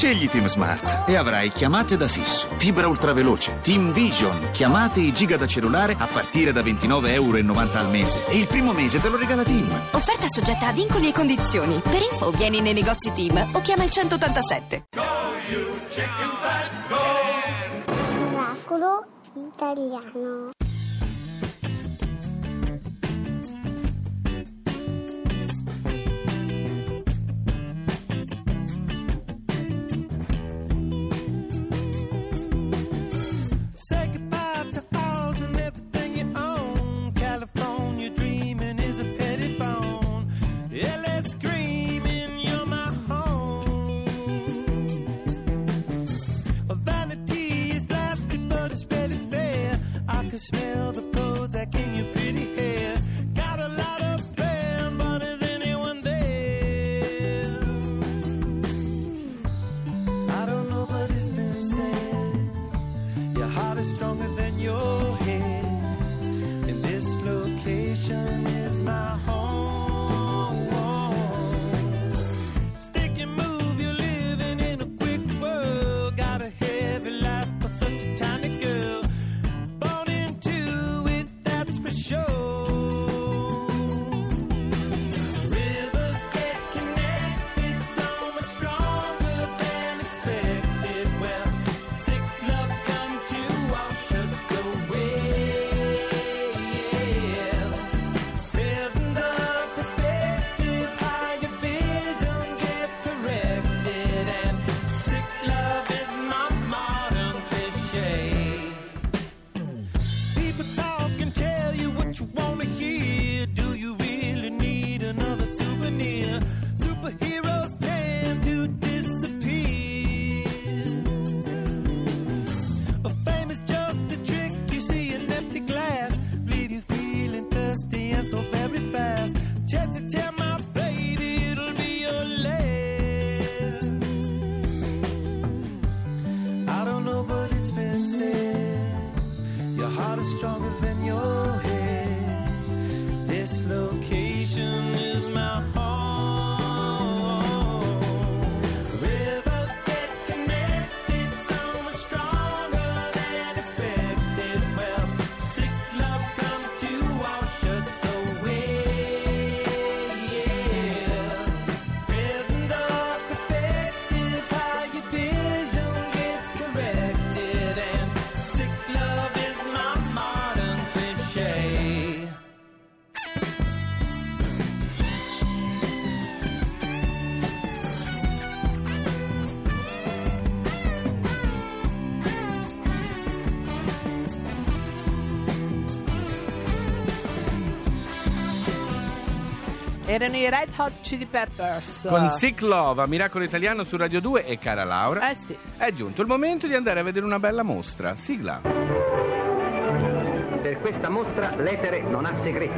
Scegli Team Smart e avrai chiamate da fisso, fibra ultraveloce, Team Vision, chiamate e giga da cellulare a partire da 29,90 euro al mese. E il primo mese te lo regala Team. Offerta soggetta a vincoli e condizioni. Per info vieni nei negozi Team o chiama il 187. Oracolo italiano. Say goodbye to all and everything you own. California dreaming is a petty bone. LA screaming, you're my home. Vanity is blasted, but it's really fair. I can smell the Prozac in your pretty hair. Erano i Red Hot Chili Peppers. Con Sick Love a Miracolo Italiano su Radio 2 e cara Laura. Eh sì. È giunto il momento di andare a vedere una bella mostra. Sigla. Per questa mostra l'etere non ha segreti.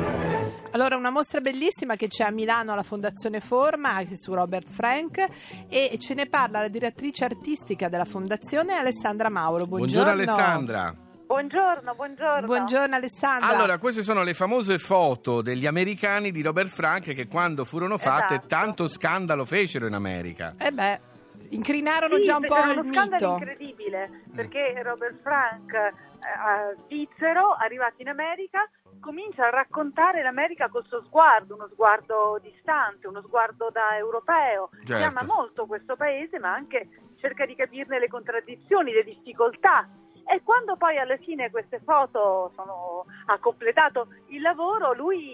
Allora, una mostra bellissima che c'è a Milano alla Fondazione Forma anche su Robert Frank e ce ne parla la direttrice artistica della Fondazione Alessandra Mauro. Buongiorno, Alessandra. Buongiorno, buongiorno. Buongiorno Alessandra. Allora, queste sono le famose foto degli americani di Robert Frank che quando furono fatte Esatto. tanto scandalo fecero in America. Eh beh, incrinarono Sì, già un po' era il uno scandalo mito. incredibile perché Robert Frank, eh, eh, svizzero, arrivato in America, comincia a raccontare l'America col suo sguardo, uno sguardo distante, uno sguardo da europeo. Certo. Chiama molto questo paese, ma anche cerca di capirne le contraddizioni, le difficoltà. E quando poi alla fine queste foto sono, ha completato il lavoro, lui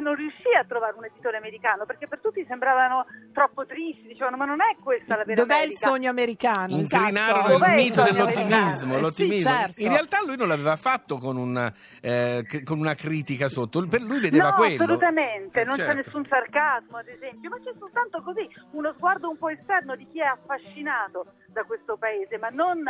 non riuscì a trovare un editore americano perché per tutti sembravano troppo tristi, dicevano ma non è questa la vera Dov'è il America. sogno americano? Incrinarono Esatto. Il il mito sogno dell'ottimismo. Eh sì, l'ottimismo. certo. In realtà lui non l'aveva fatto con, un, eh, con una critica sotto, per lui vedeva no, quello. assolutamente, non Certo. c'è nessun sarcasmo ad esempio, ma c'è soltanto così uno sguardo un po' esterno di chi è affascinato da questo paese, ma non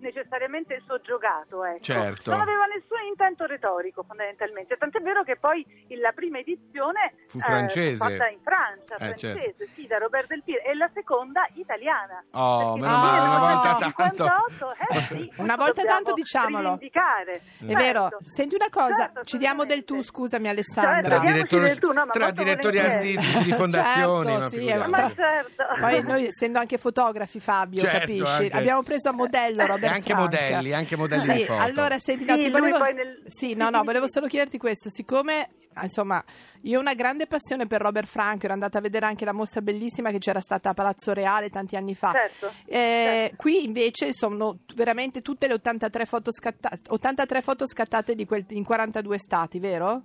necessariamente soggiogato, ecco. Certo. Non aveva nessun intento retorico fondamentalmente, tant'è vero che poi la prima edizione Fu eh, francese. fatta in Francia, Eh, francese, sì, da Robert Del Piero, e la seconda italiana. Oh, meno male, una volta 1958, eh, sì, Una volta tanto diciamolo. rivendicare. È Certo. vero. Senti una cosa, Certo, ci diamo del tu, scusami Certo, Alessandra. Tra, direttori, del tu, no, tra direttori artistici di fondazioni. Certo, ma sì. Ma certo. Poi noi essendo anche fotografi Fabio, Certo, capisci? anche. Abbiamo preso a modello Robert anche modelli, anche modelli Sì, di foto. allora senti, no, Sì, ti lui volevo... poi nel- Sì, no, no, volevo solo chiederti questo, siccome insomma, io ho una grande passione per Robert Frank, ero andata a vedere anche la mostra bellissima che c'era stata a Palazzo Reale tanti anni fa. Certo, Eh, Qui invece sono veramente tutte le 83 foto, scatta- 83 foto scattate di quel- in 42 stati, vero?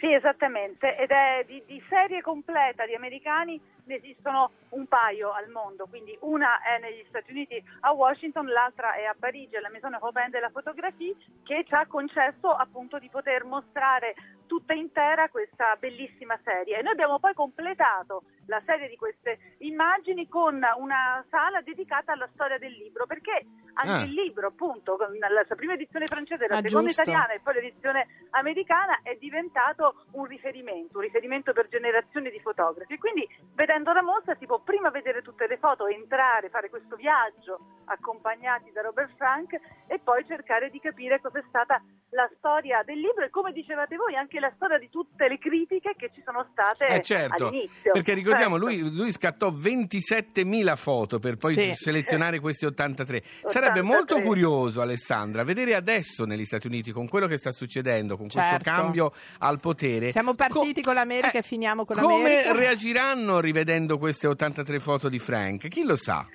Sì, esattamente, ed è di, di serie completa di americani ne esistono un paio al mondo, quindi una è negli Stati Uniti a Washington, l'altra è a Parigi, alla Maison Robin de la Photographie, che ci ha concesso appunto di poter mostrare tutta intera questa bellissima serie. E noi abbiamo poi completato la serie di queste immagini con una sala dedicata alla storia del libro, perché anche Ah. il libro, appunto, con la sua prima edizione francese, la Ah, seconda giusto. italiana e poi l'edizione americana è diventato un riferimento, un riferimento per generazioni di fotografi. E Quindi vedendo la mostra si può prima vedere tutte le foto, entrare, fare questo viaggio accompagnati da Robert Frank e poi cercare di capire cos'è stata la storia del libro e come dicevate voi anche la storia di tutte le critiche che ci sono state Eh certo, all'inizio. perché ricordiamo, Certo. lui, lui scattò 27.000 foto per poi Sì. selezionare questi 83. Sarebbe 83. molto curioso, Alessandra, vedere adesso negli Stati Uniti, con quello che sta succedendo, con questo Certo. cambio al potere... Siamo partiti co- con l'America eh, e finiamo con Come l'America. reagiranno rivedendo queste 83 foto di Frank? Chi lo sa?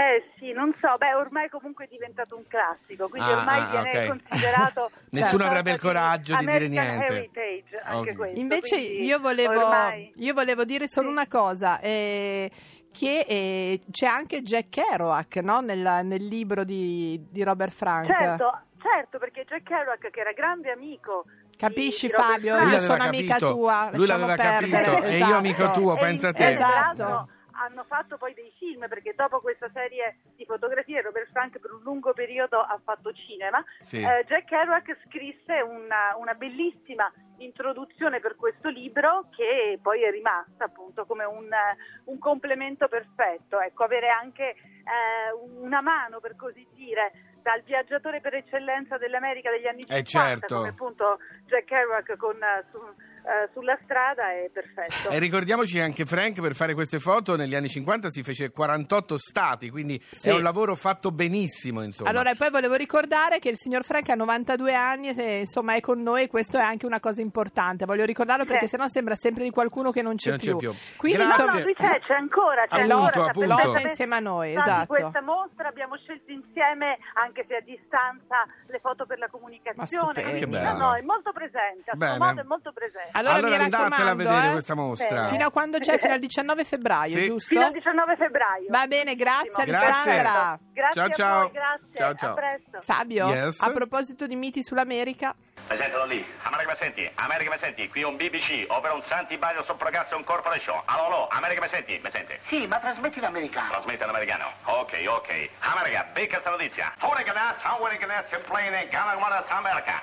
Eh sì, non so, beh ormai comunque è diventato un classico, quindi Ah, ormai ah, viene ok. considerato Nessuno una avrebbe il coraggio di dire American niente. Heritage, anche Ok. questo, Invece quindi io volevo, ormai- io volevo dire solo Sì. una cosa, eh, che eh, c'è anche Jack Kerouac no? nel, nel libro di, di Robert Frank. Certo, certo, perché Jack Kerouac che era grande amico Capisci di Fabio? Io sono amica capito, tua. lui l'aveva perdere, capito, e io amico esatto. tuo, E pensa in- te. Esatto. Hanno fatto poi dei film perché dopo questa serie di fotografie Robert Frank per un lungo periodo ha fatto cinema. Sì. Eh, Jack Kerouac scrisse una, una bellissima introduzione per questo libro che poi è rimasta appunto come un, un complemento perfetto. Ecco, avere anche eh, una mano per così dire dal viaggiatore per eccellenza dell'America degli anni 50 Eh, certo. come appunto Jack Kerouac con, eh, su- eh, sulla strada è perfetto. E ricordiamoci che anche Frank per fare queste foto negli anni 50 si fece 48 stati, quindi Sì. è un lavoro fatto benissimo, insomma. Allora, e poi volevo ricordare che il signor Frank ha 92 anni e insomma è con noi, questo è anche una cosa importante. Voglio ricordarlo perché Sì. sennò sembra sempre di qualcuno che non c'è, non c'è più. Quindi Grazie. No, no, qui c'è, c'è ancora, c'è Appunto, ancora. appunto. Lotta insieme a noi, esatto. Questa mostra abbiamo scelto insieme, anche se a distanza, le foto per la comunicazione. quindi, Che no, bello. no, è molto presente, a suo modo è molto presente. Allora, Allora mi andatela a vedere eh, questa mostra. Sì. Fino a quando c'è? Fino al 19 febbraio, Sì. giusto? Fino al 19 febbraio. Va bene, grazie. Alessandra. Grazie Ciao, a ciao. voi, grazie. Ciao, ciao. A presto. Fabio, Yes. a proposito di miti sull'America, Mi sentono lì. America mi senti? America mi senti? Qui un BBC, ovvero un Santi Baglio Sopragazione Corporation. Allo, allo, America mi senti? Mi sente? Sì, ma trasmetti l'americano. Trasmette l'americano. Ok, ok. America, becca questa notizia. Hurricanes, hurricanes, in plane, Ghana, America.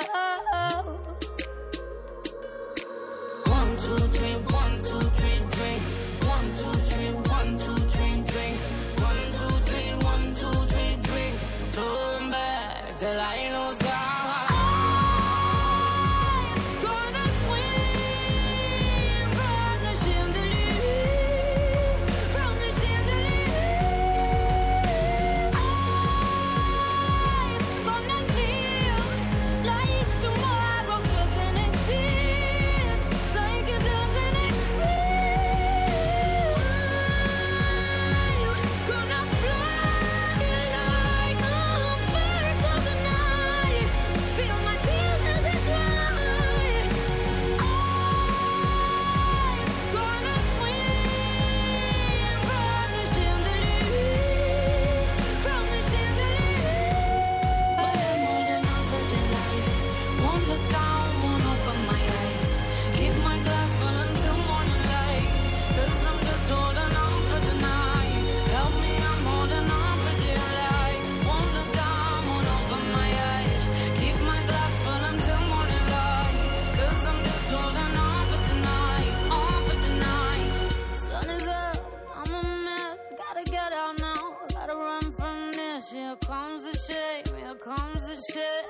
Till I lose here comes the shame, here comes the shame.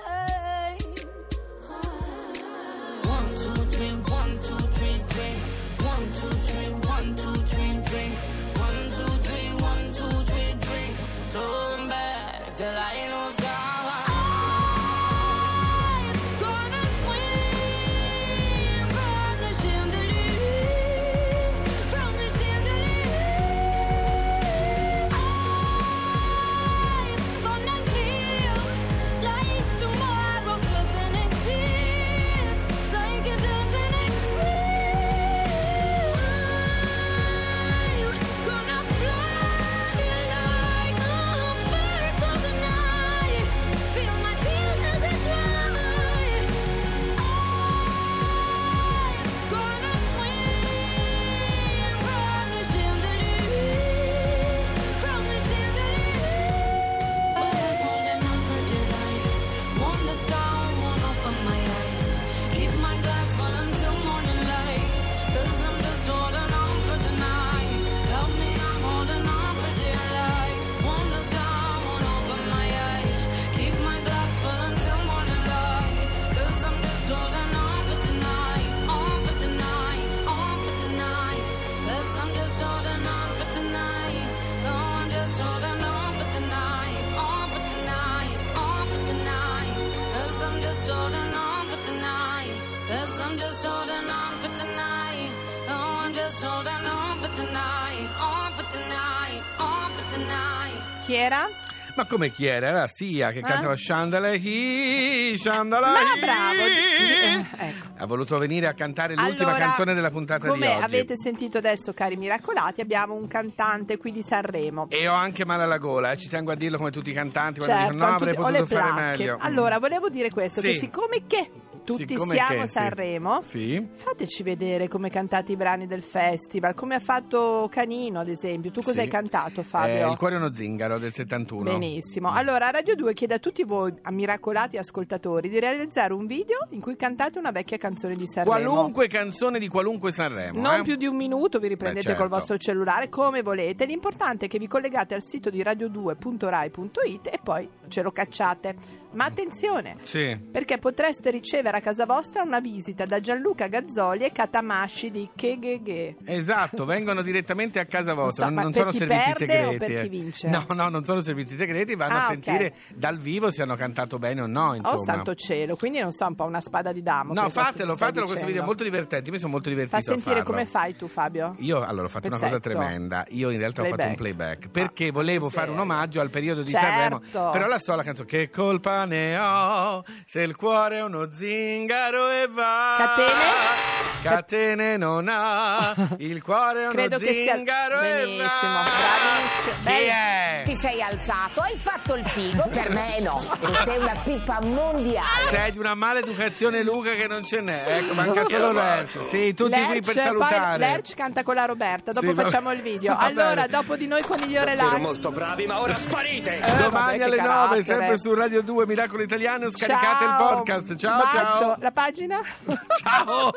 Chi era? Ma come chi era? Era Sia che Eh? cantava Chandelier, hi, Chandelier. Ma bravo! Eh, ecco. Ha voluto venire a cantare l'ultima Allora, canzone della puntata di Come oggi. avete sentito adesso, cari miracolati, abbiamo un cantante qui di Sanremo. E ho anche male alla gola, eh, ci tengo a dirlo come tutti i cantanti quando Certo, dicono no avrei tutti- potuto fare meglio. Allora, volevo dire questo, Sì. che siccome che tutti Siccome siamo che. Sanremo, Sì. fateci vedere come cantate i brani del festival, come ha fatto Canino, ad esempio. Tu cosa Sì. hai cantato, Eh, Fabio? il cuore è uno zingaro del 71. Benissimo. Allora, Radio 2 chiede a tutti voi, a miracolati ascoltatori, di realizzare un video in cui cantate una vecchia canzone di Sanremo. Qualunque canzone di qualunque Sanremo. Non eh. più di un minuto, vi riprendete Beh, certo. col vostro cellulare come volete. L'importante è che vi collegate al sito di radio2.rai.it e poi ce lo cacciate. Ma attenzione, Sì. perché potreste ricevere a casa vostra una visita da Gianluca Gazzoli e Katamashi di Kegege. Esatto, vengono direttamente a casa vostra, so, non, ma non sono servizi segreti. per chi eh. vince? No, no, non sono servizi segreti, vanno Ah, a sentire dal vivo se hanno cantato bene o no, insomma. Oh santo cielo, quindi non so, un po' una spada di Damocle. No, fatelo, fatelo questo video, è molto divertente, mi sono molto divertito Fa sentire come fai tu, Fabio? Io allora ho fatto una cosa Pezzetto. tremenda. Io in realtà ho fatto un Playback. playback perché volevo che fare un omaggio al periodo di Certo. Sanremo. Però la so la canzone Che colpa ne ho se il cuore è uno zingaro e va. Catene? Catene non ha, il cuore è uno Credo che sia zingaro e benissimo, bravissimo. Chi Bella. è? Ti sei alzato, hai fatto il figo, per me no. Tu sei una pippa mondiale. Sei di una maleducazione Luca che non ce n'è. Ecco, manca solo Lerch. Sì, tutti qui Lerch, per salutare. Lerch canta con la Roberta, dopo Sì, va- facciamo il video. Allora, bene. dopo di noi coniglio relax. molto bravi, ma ora sparite! Eh, vabbè, Domani che alle 9, carattere. sempre su Radio 2 Miracolo Italiano, scaricate Ciao. il podcast. Ciao, Bacio. ciao. La pagina? Ciao.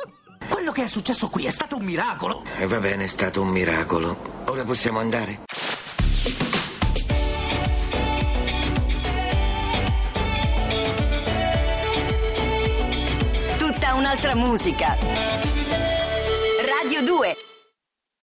Quello che è successo qui è stato un miracolo! E va bene, è stato un miracolo. Ora possiamo andare? Tutta un'altra musica. Radio 2